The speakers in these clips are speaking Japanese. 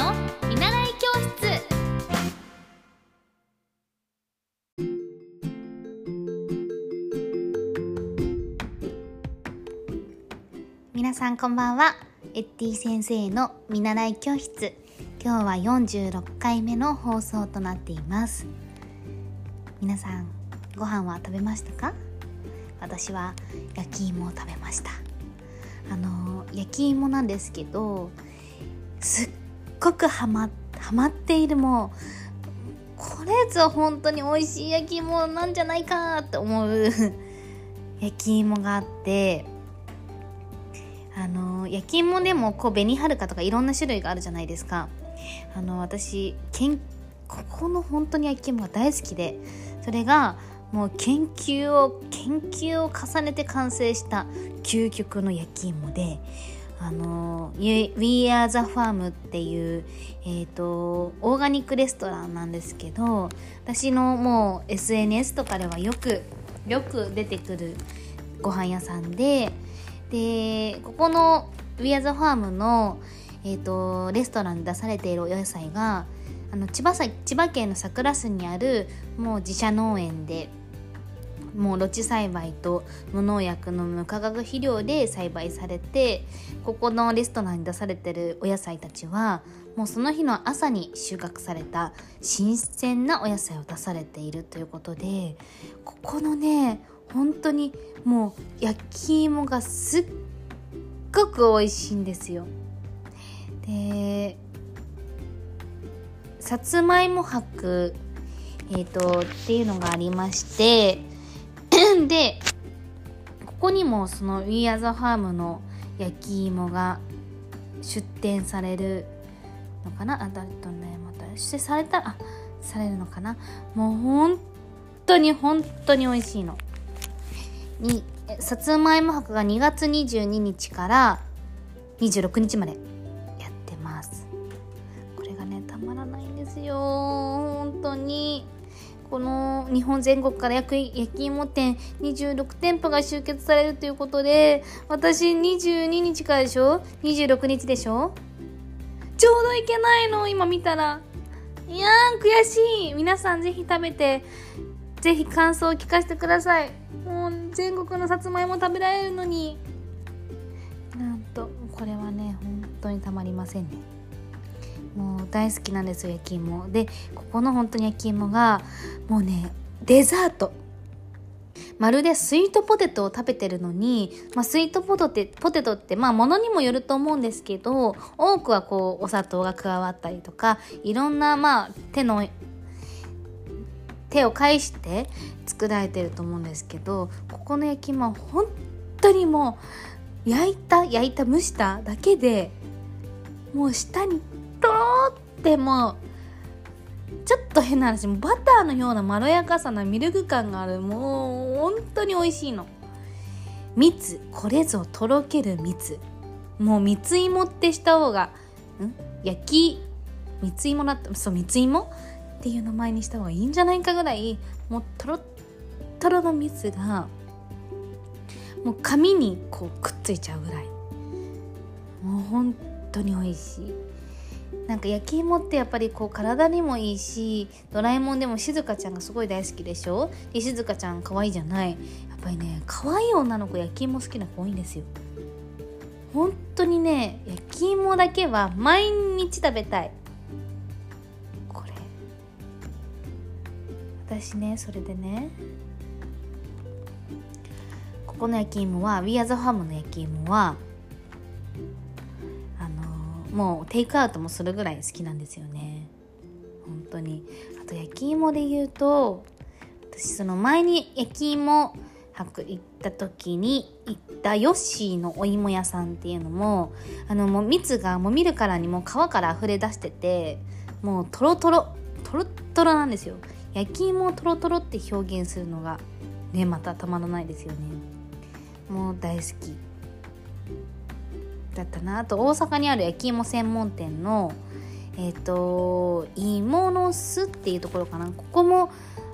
の見習い教室。皆さんこんばんは。エッティ先生の見習い教室。今日は46回目の放送となっています。皆さんご飯は食べましたか？私は焼き芋を食べました。あの焼き芋なんですけどすっごくハマハマっているもうこれぞ本当に美味しい焼き芋なんじゃないかって思う焼き芋があってあの焼き芋でもこう紅はるかとかいろんな種類があるじゃないですか。あの私けんここの本当に焼き芋が大好きでそれがもう研究を研究を重ねて完成した究極の焼き芋であの We Are the Farm っていう、えーと、オーガニックレストランなんですけど私のもう SNS とかではよくよく出てくるご飯屋さんででここの We Are the Farm の、えーと、レストランで出されているお野菜があの千葉千葉県の佐倉市にあるもう自社農園でもう露地栽培と無農薬の無化学肥料で栽培されてここのレストランに出されてるお野菜たちはもうその日の朝に収穫された新鮮なお野菜を出されているということでここのね本当にもう焼き芋がすっごく美味しいんですよ。でさつまいも博、えーとっていうのがありましてでここにもその We Are the Farm の焼き芋が出店されるのかな？あだとねまた出店された？あされるのかな？もう本当に本当に美味しいの。にさつまいも博が2月22日から26日までやってます。これがねたまらないんですよ。本当に。この日本全国から焼き芋店26店舗が集結されるということで、私22日からでしょ ?26 日でしょ？ちょうどいけないの、今見たら。いやー、悔しい。皆さんぜひ食べて、ぜひ感想を聞かせてください。もう全国のさつまいも食べられるのに。なんと、これはね、本当にたまりませんね。もう大好きなんですよ焼き芋。でここの本当に焼き芋がもうねデザート。まるでスイートポテトを食べてるのに、まあ、スイートポテトってポテトってまあものにもよると思うんですけど多くはこうお砂糖が加わったりとかいろんなまあ手の手を介して作られてると思うんですけどここの焼き芋は本当にもう焼いた焼いた蒸しただけでもう下にとろってもちょっと変な話バターのようなまろやかさなミルク感があるもう本当に美味しいの。蜜これぞとろける蜜。もう蜜芋ってした方がん？焼き蜜芋だったそう蜜芋っていう名前にした方がいいんじゃないかぐらいもうとろっとろの蜜がもう紙にこうくっついちゃうぐらい。もう本当に美味しい。なんか焼き芋ってやっぱりこう体にもいいしドラえもんでも静香ちゃんがすごい大好きでしょ？で静香ちゃん可愛いじゃない。やっぱりね可愛い女の子焼き芋好きな子多いんですよ。本当にね焼き芋だけは毎日食べたい。これ。私ねそれでねここの焼き芋は We Are the Farm の焼き芋はもうテイクアウトもするぐらい好きなんですよね。本当に。あと焼き芋で言うと私その前に焼き芋博行った時に行ったヨッシーのお芋屋さんっていうのもあのもう蜜がもう見るからにもう皮から溢れ出しててもうトロトロトロトロなんですよ。焼き芋をトロトロって表現するのがねまたたまらないですよね。もう大好き。だったなあと。大阪にある焼き芋専門店のえっ、ー、と芋の巣っていうところかな。ここも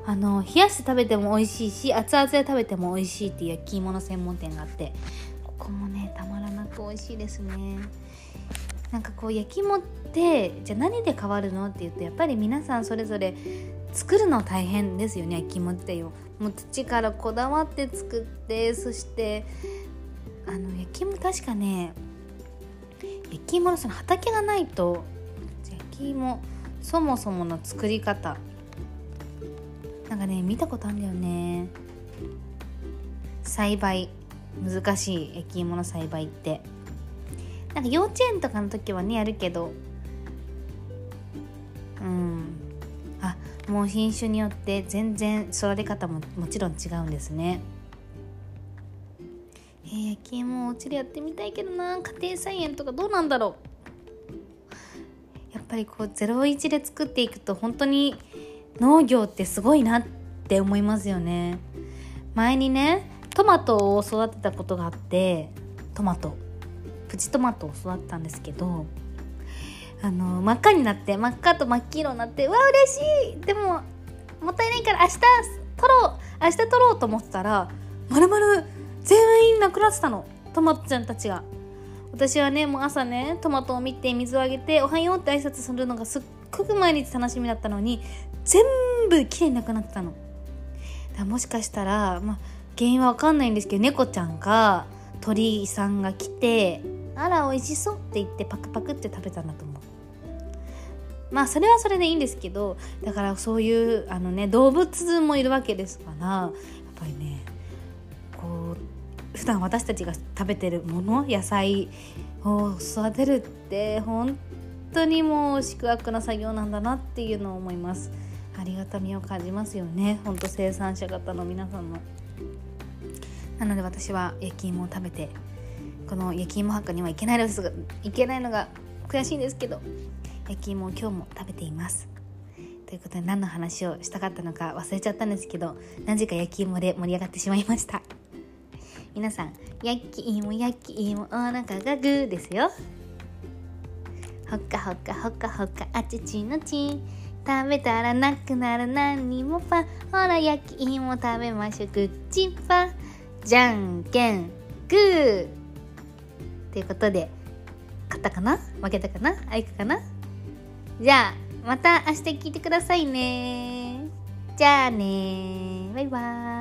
あの冷やして食べても美味しいし熱々で食べても美味しいっていう焼き芋の専門店があってここもねたまらなく美味しいですね。なんかこう焼き芋ってじゃあ何で変わるのって言うとやっぱり皆さんそれぞれ作るの大変ですよね。焼き芋ってよ。もう土からこだわって作ってそしてあの焼き芋確かね焼き芋のその畑がないと焼き芋そもそもの作り方。なんかね見たことあるんだよね。栽培。難しい焼き芋の栽培って。なんか幼稚園とかの時はねやるけど。うん。あもう品種によって全然育て方ももちろん違うんですね。えー、焼き芋お家でやってみたいけどな。家庭菜園とかどうなんだろう。やっぱりこう01で作っていくと本当に農業ってすごいなって思いますよね。前にねトマトを育てたことがあってトマト。プチトマトを育てたんですけどあの真っ赤になって真っ赤と真っ黄色になってうわ嬉しい！でももったいないから明日取ろう明日取ろうと思ってたらまるまる全員なくなってたの。トマトちゃんたちが。私はねもう朝ねトマトを見て水をあげて「おはよう」って挨拶するのがすっごく毎日楽しみだったのに全部きれいになくなってたの。だもしかしたら、ま、原因は分かんないんですけど猫ちゃんが鳥さんが来て「あら美味しそう」って言ってパクパクって食べたんだと思う。まあそれはそれでいいんですけどだからそういうあのね動物もいるわけですからやっぱりね普段私たちが食べてるもの野菜を育てるって本当にもう宿泊な作業なんだなっていうのを思います。ありがたみを感じますよね。本当生産者方の皆さんのなので私は焼き芋を食べてこの焼き芋博にはいけないですがいけないのが悔しいんですけど焼き芋を今日も食べています。ということで何の話をしたかったのか忘れちゃったんですけどなぜか焼き芋で盛り上がってしまいました。皆さん焼き芋焼き芋。お腹がグーですよ。ほっかほっかほっかほっか。あちちのち食べたらなくなる何にもパほら焼き芋食べましょう。口パじゃんけん。グー。ということで勝ったかな？負けたかな？あいくかな？じゃあまた明日聞いてくださいね。じゃあねバイバーイ。